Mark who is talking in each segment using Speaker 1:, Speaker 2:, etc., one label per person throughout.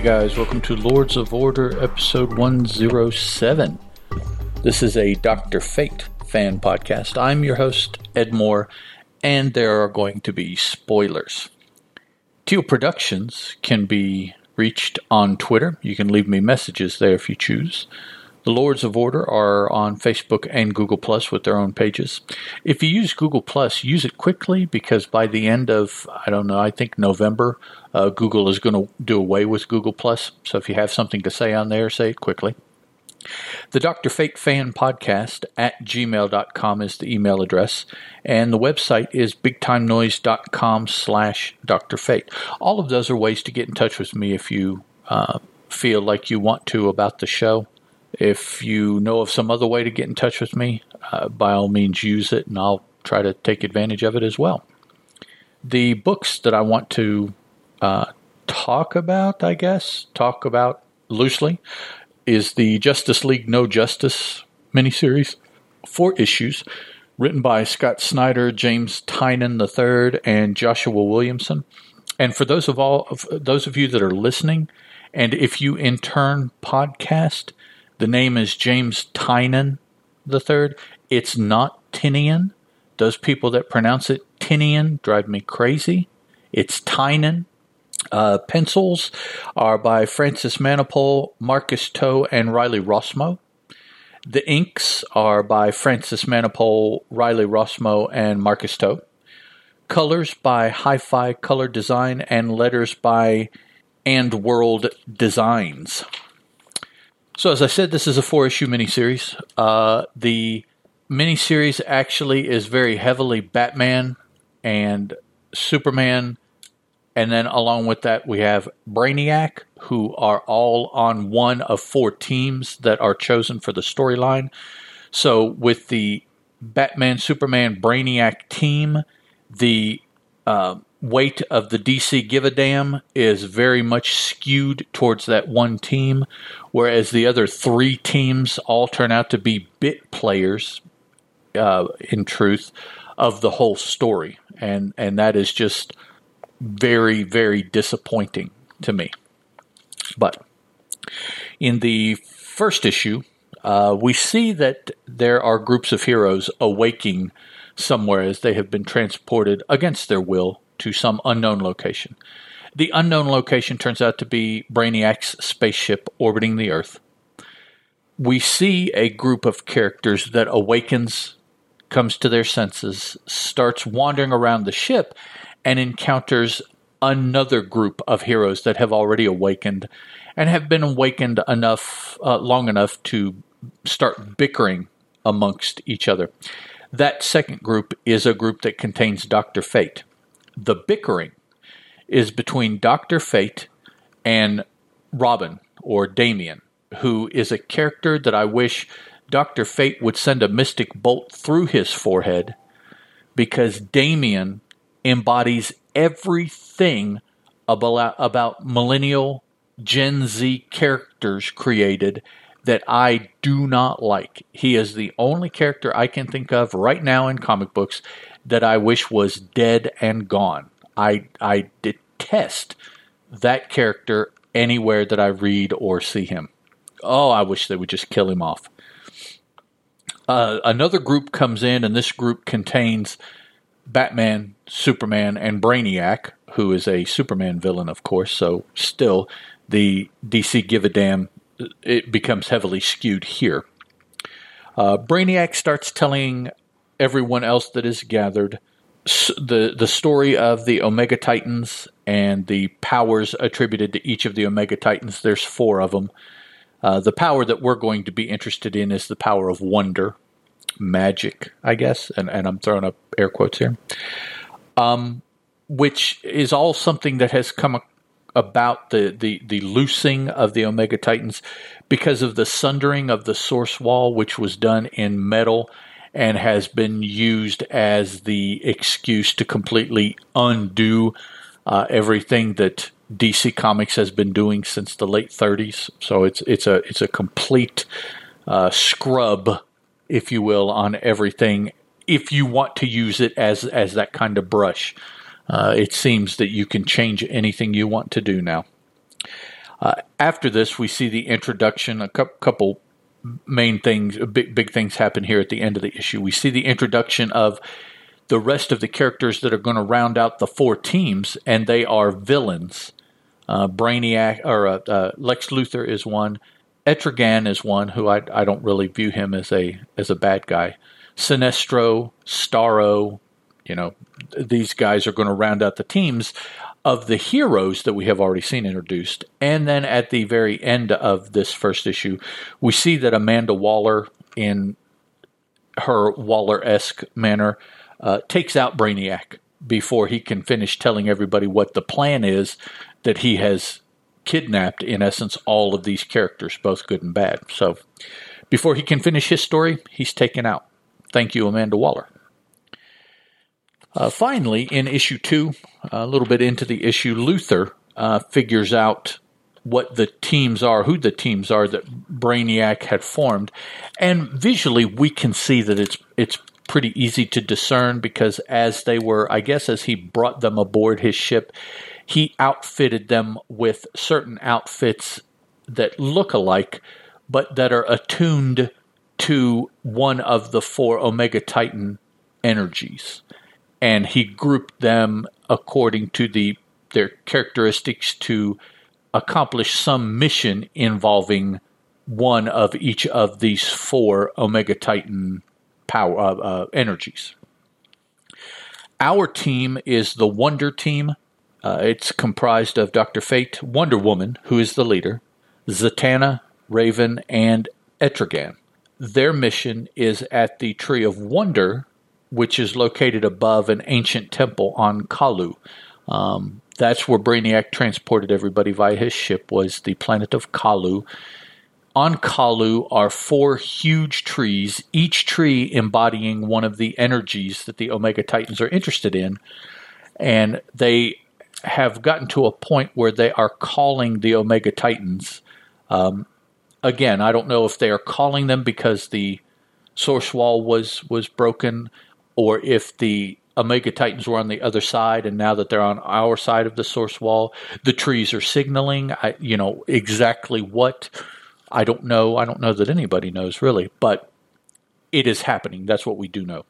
Speaker 1: Hey guys, welcome to Lords of Order episode 107. This is a Dr. Fate fan podcast. I'm your host, Ed Moore, and there are going to be spoilers. Teal Productions can be reached on Twitter. You can leave me messages there if you choose. The Lords of Order are on Facebook and Google Plus with their own pages. If you use Google Plus, use it quickly because by the end of I don't know, I think November, uh, Google is going to do away with Google Plus. So if you have something to say on there, say it quickly. The Dr. Fate Fan Podcast at gmail.com is the email address, and the website is bigtimenoise.com slash Dr. Fate. All of those are ways to get in touch with me if you uh, feel like you want to about the show. If you know of some other way to get in touch with me, uh, by all means use it, and I'll try to take advantage of it as well. The books that I want to uh, talk about, I guess, talk about loosely, is the Justice League No Justice miniseries, four issues, written by Scott Snyder, James Tynion III, and Joshua Williamson. And for those of all of those of you that are listening, and if you in turn podcast, the name is James Tynion III. It's not Tinian. Those people that pronounce it Tinian drive me crazy. It's Tynan. Uh, pencils are by Francis Manapul, Marcus To, and Riley Rossmo. The inks are by Francis Manapul, Riley Rossmo, and Marcus To. Colors by Hi Fi Color Design, and letters by And World Designs. So, as I said, this is a four issue miniseries. Uh, the miniseries actually is very heavily Batman and Superman. And then, along with that, we have Brainiac, who are all on one of four teams that are chosen for the storyline. So, with the Batman, Superman, Brainiac team, the uh, weight of the DC Give a Damn is very much skewed towards that one team, whereas the other three teams all turn out to be bit players, uh, in truth, of the whole story. And, and that is just very, very disappointing to me. But in the first issue, uh, we see that there are groups of heroes awaking somewhere as they have been transported against their will to some unknown location. The unknown location turns out to be Brainiac's spaceship orbiting the Earth. We see a group of characters that awakens, comes to their senses, starts wandering around the ship, and encounters another group of heroes that have already awakened and have been awakened enough uh, long enough to start bickering amongst each other. That second group is a group that contains Dr. Fate. The bickering is between Dr. Fate and Robin or Damian, who is a character that I wish Dr. Fate would send a mystic bolt through his forehead because Damian embodies everything about, about millennial Gen Z characters created that I do not like. He is the only character I can think of right now in comic books that I wish was dead and gone. I I detest that character anywhere that I read or see him. Oh, I wish they would just kill him off. Uh, another group comes in, and this group contains Batman, Superman, and Brainiac, who is a Superman villain, of course. So, still, the DC Give a Damn it becomes heavily skewed here. Uh, Brainiac starts telling everyone else that is gathered the the story of the Omega Titans and the powers attributed to each of the Omega Titans. There's four of them. Uh, the power that we're going to be interested in is the power of wonder, magic, I guess, and, and I'm throwing up air quotes here. Um, which is all something that has come about the, the, the loosing of the Omega Titans because of the sundering of the source wall, which was done in metal and has been used as the excuse to completely undo uh, everything that DC Comics has been doing since the late 30s. So it's it's a it's a complete uh, scrub, if you will, on everything. If you want to use it as as that kind of brush, uh, it seems that you can change anything you want to do now. Uh, after this, we see the introduction, a couple main things, big, big things happen here at the end of the issue. We see the introduction of the rest of the characters that are going to round out the four teams, and they are villains. Uh, Brainiac or uh, uh, Lex Luthor is one. Etrigan is one who I, I don't really view him as a as a bad guy. Sinestro, Starro, you know, these guys are going to round out the teams of the heroes that we have already seen introduced. And then at the very end of this first issue, we see that Amanda Waller, in her Waller esque manner, uh, takes out Brainiac before he can finish telling everybody what the plan is that he has kidnapped, in essence, all of these characters, both good and bad. So before he can finish his story, he's taken out. Thank you, Amanda Waller. Uh, finally, in issue two, a little bit into the issue, Luthor uh, figures out what the teams are, who the teams are that Brainiac had formed, and visually we can see that it's it's pretty easy to discern because as they were, I guess, as he brought them aboard his ship, he outfitted them with certain outfits that look alike, but that are attuned to one of the four Omega Titan energies and he grouped them according to the their characteristics to accomplish some mission involving one of each of these four Omega Titan power uh, uh, energies. Our team is the Wonder Team. Uh, it's comprised of Doctor Fate, Wonder Woman, who is the leader, Zatanna, Raven, and Etrigan. Their mission is at the Tree of Wonder, which is located above an ancient temple on Colu. Um, that's where Brainiac transported everybody via his ship was the planet of Colu. On Colu are four huge trees, each tree embodying one of the energies that the Omega Titans are interested in. And they have gotten to a point where they are calling the Omega Titans. Um, again, I don't know if they are calling them because the source wall was was broken or if the Omega Titans were on the other side, and now that they're on our side of the source wall, the trees are signaling. I, you know exactly what. I don't know. I don't know that anybody knows really, but it is happening. That's what we do know.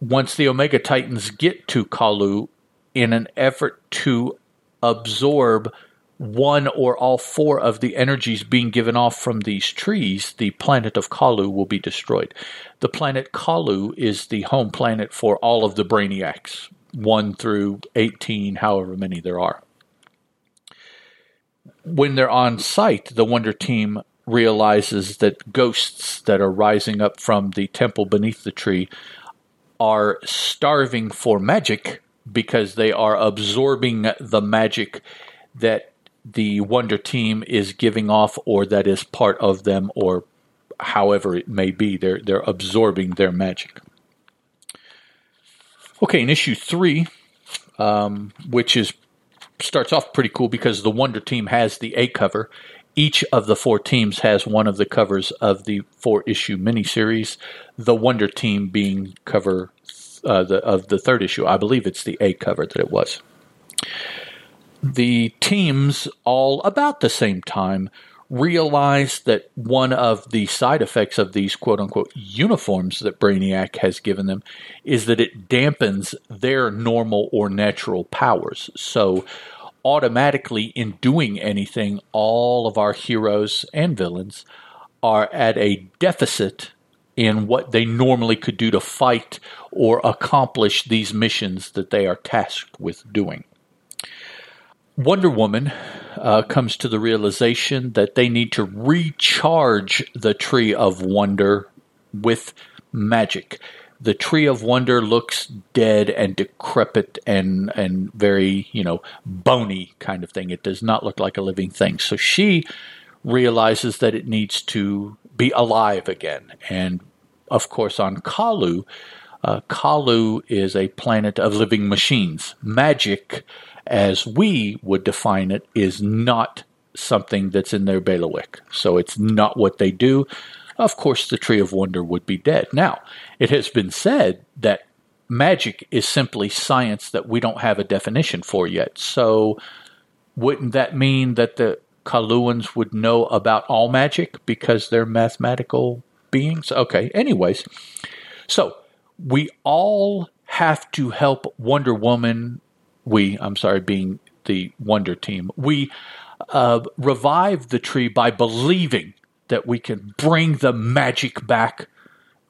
Speaker 1: Once the Omega Titans get to Colu in an effort to absorb one or all four of the energies being given off from these trees, the planet of Colu will be destroyed. The planet Colu is the home planet for all of the Brainiacs, 1 through 18, however many there are. When they're on site, the Wonder Team realizes that ghosts that are rising up from the temple beneath the tree are starving for magic because they are absorbing the magic that the Wonder Team is giving off or that is part of them or however it may be. They're, they're absorbing their magic. Okay, in issue three, um, which is starts off pretty cool because the Wonder Team has the A cover. Each of the four teams has one of the covers of the four issue miniseries. The Wonder Team being cover uh, the, of the third issue. I believe it's the A cover that it was the teams, all about the same time, realized that one of the side effects of these quote unquote uniforms that Brainiac has given them is that it dampens their normal or natural powers. So, automatically, in doing anything, all of our heroes and villains are at a deficit in what they normally could do to fight or accomplish these missions that they are tasked with doing. Wonder Woman uh, comes to the realization that they need to recharge the Tree of Wonder with magic. The Tree of Wonder looks dead and decrepit and and very you know bony kind of thing. It does not look like a living thing. So she realizes that it needs to be alive again. And of course, on Colu, uh, Colu is a planet of living machines. Magic as we would define it, is not something that's in their bailiwick. So it's not what they do. Of course, the Tree of Wonder would be dead. Now, it has been said that magic is simply science that we don't have a definition for yet. So wouldn't that mean that the Coluans would know about all magic because they're mathematical beings. Okay, anyways, so we all have to help Wonder Woman. We, I'm sorry, being the Wonder Team, we uh, revive the tree by believing that we can bring the magic back.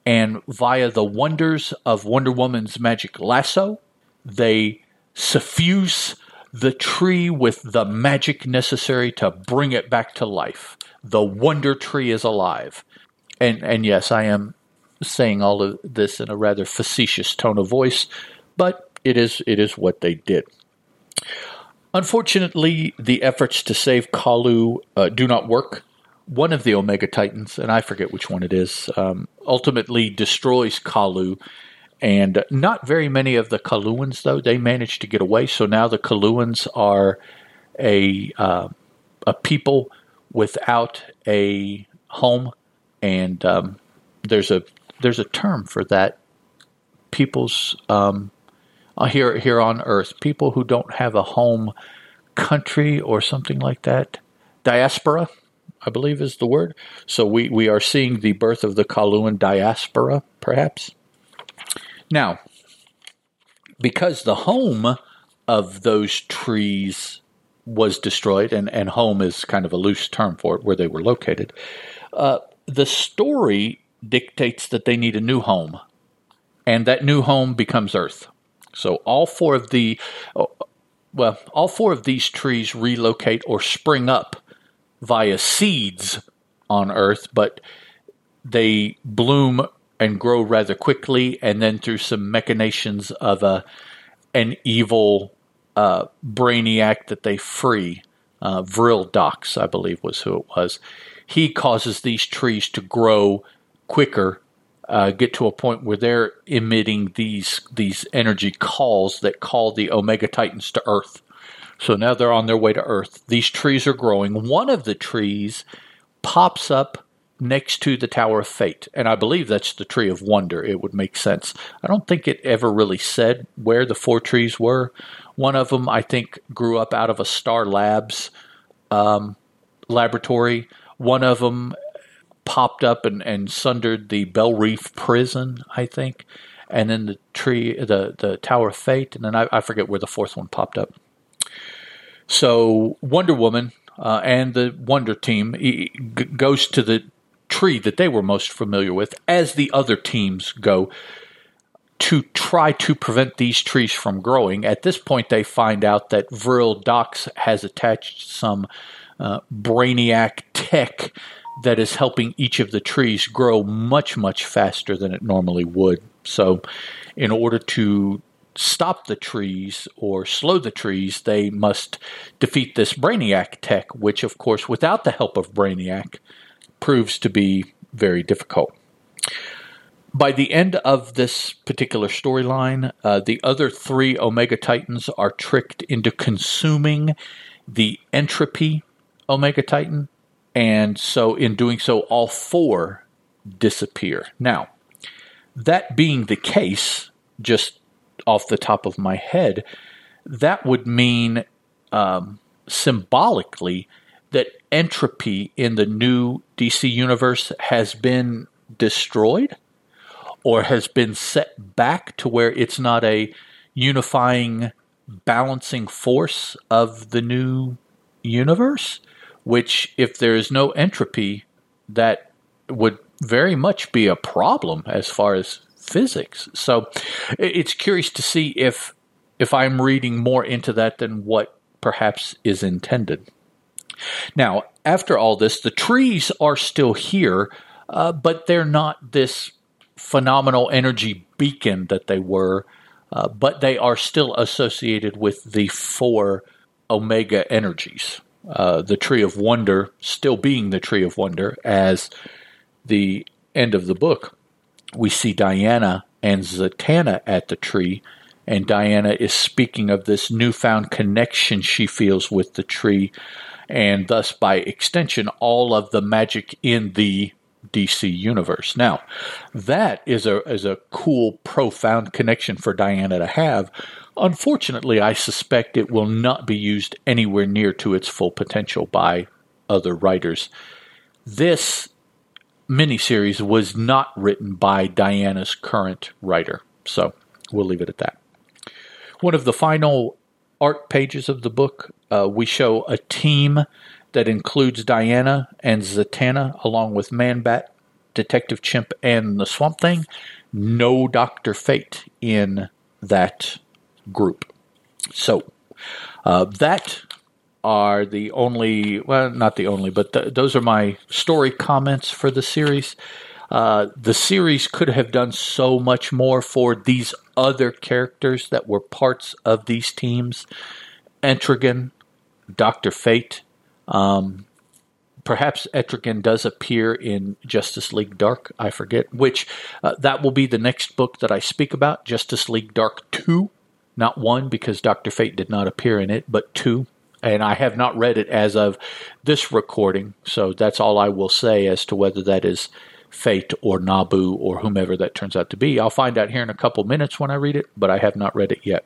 Speaker 1: And via the wonders of Wonder Woman's magic lasso, they suffuse the tree with the magic necessary to bring it back to life. The Wonder Tree is alive. And, and yes, I am saying all of this in a rather facetious tone of voice, but it is it is what they did. Unfortunately, the efforts to save Colu uh, do not work. One of the Omega Titans, and I forget which one it is, um, ultimately destroys Colu. And not very many of the Coluans, though, they managed to get away. So now the Coluans are a uh, a people without a home, and um, there's a there's a term for that. People's um, here here on Earth, people who don't have a home country or something like that. Diaspora, I believe is the word. So we, we are seeing the birth of the Coluan diaspora, perhaps. Now, because the home of those trees was destroyed, and, and home is kind of a loose term for it, where they were located, uh, the story dictates that they need a new home. And that new home becomes Earth. So all four of the, well, all four of these trees relocate or spring up via seeds on Earth, but they bloom and grow rather quickly, and then through some machinations of a an evil uh, brainiac that they free, uh, Vril Dox, I believe was who it was. He causes these trees to grow quicker uh, get to a point where they're emitting these these energy calls that call the Omega Titans to Earth. So now they're on their way to Earth. These trees are growing. One of the trees pops up next to the Tower of Fate, and I believe that's the Tree of Wonder. It would make sense. I don't think it ever really said where the four trees were. One of them, I think, grew up out of a Star Labs um, laboratory. One of them popped up and, and sundered the Belle Reve prison, I think, and then the tree, the the Tower of Fate, and then I, I forget where the fourth one popped up. So Wonder Woman uh, and the Wonder Team goes to the tree that they were most familiar with, as the other teams go to try to prevent these trees from growing. At this point, they find out that Vril Dox has attached some uh, brainiac tech that is helping each of the trees grow much, much faster than it normally would. So, in order to stop the trees or slow the trees, they must defeat this Brainiac tech, which, of course, without the help of Brainiac, proves to be very difficult. By the end of this particular storyline, uh, the other three Omega Titans are tricked into consuming the entropy Omega Titan and so, in doing so, all four disappear. Now, that being the case, just off the top of my head, that would mean um, symbolically that entropy in the new DC universe has been destroyed or has been set back to where it's not a unifying, balancing force of the new universe which, if there is no entropy, that would very much be a problem as far as physics. So it's curious to see if if I'm reading more into that than what perhaps is intended. Now, after all this, the trees are still here, uh, but they're not this phenomenal energy beacon that they were, uh, but they are still associated with the four omega energies uh, the Tree of Wonder still being the Tree of Wonder as the end of the book. We see Diana and Zatanna at the tree, and Diana is speaking of this newfound connection she feels with the tree, and thus, by extension, all of the magic in the DC universe. Now, that is a is a cool, profound connection for Diana to have Unfortunately, I suspect it will not be used anywhere near to its full potential by other writers. This miniseries was not written by Diana's current writer, so we'll leave it at that. One of the final art pages of the book, uh, we show a team that includes Diana and Zatanna, along with Manbat, Detective Chimp, and the Swamp Thing. No Doctor Fate in that group. So uh, that are the only, well, not the only, but th- those are my story comments for the series. Uh, the series could have done so much more for these other characters that were parts of these teams. Etrigan, Doctor Fate. Um, perhaps Etrigan does appear in Justice League Dark. I forget which. Uh, that will be the next book that I speak about. Justice League Dark Two, not one because Doctor Fate did not appear in it, but two. And I have not read it as of this recording, so that's all I will say as to whether that is Fate or Nabu or whomever that turns out to be. I'll find out here in a couple minutes when I read it, but I have not read it yet.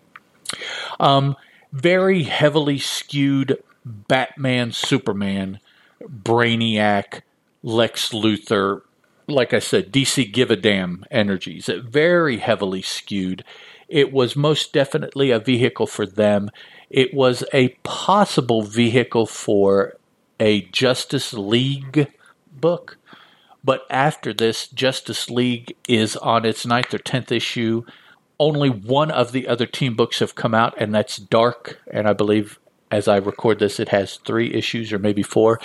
Speaker 1: Um, very heavily skewed Batman, Superman, Brainiac, Lex Luthor, like I said, DC give a damn energies. Very heavily skewed. It was most definitely a vehicle for them. It was a possible vehicle for a Justice League book but after this, Justice League is on its ninth or tenth issue. Only one of the other team books have come out, and that's Dark. And I believe as I record this, it has three issues or maybe four.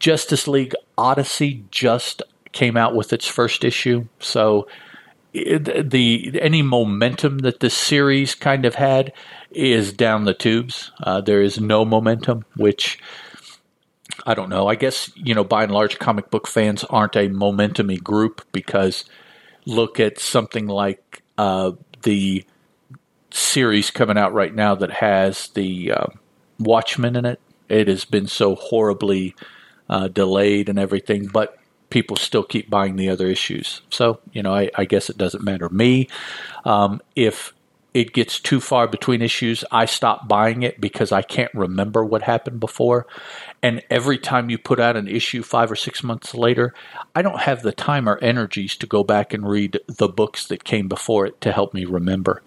Speaker 1: Justice League Odyssey just came out with its first issue. So the any momentum that this series kind of had is down the tubes. Uh, there is no momentum, which I don't know. I guess, you know, by and large, comic book fans aren't a momentumy group because look at something like uh, the series coming out right now that has the uh, Watchmen in it. It has been so horribly uh, delayed and everything, but people still keep buying the other issues. So, you know, I, I guess it doesn't matter. Me, um, if it gets too far between issues, I stop buying it because I can't remember what happened before. And every time you put out an issue five or six months later, I don't have the time or energies to go back and read the books that came before it to help me remember.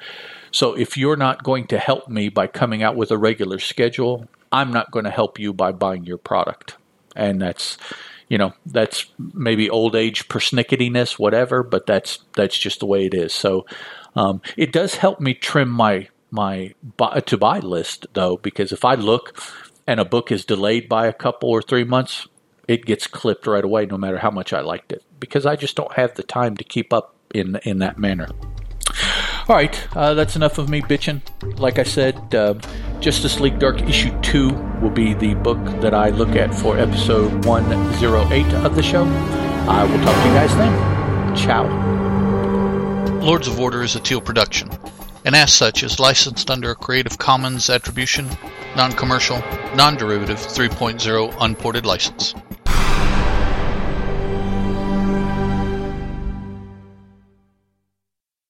Speaker 1: So if you're not going to help me by coming out with a regular schedule, I'm not going to help you by buying your product. And that's you know that's maybe old age persnicketyness whatever but that's that's just the way it is so um, it does help me trim my my buy, to buy list though, because if I look and a book is delayed by a couple or three months, it gets clipped right away, no matter how much I liked it, because I just don't have the time to keep up in in that manner. All right, uh, that's enough of me bitching. Like I said, uh, Justice League Dark issue two will be the book that I look at for episode one zero eight of the show. I will talk to you guys then. Ciao.
Speaker 2: Lords of Order is a Teal production, and as such is licensed under a Creative Commons Attribution, Non-Commercial, Non-Derivative 3.0 Unported license.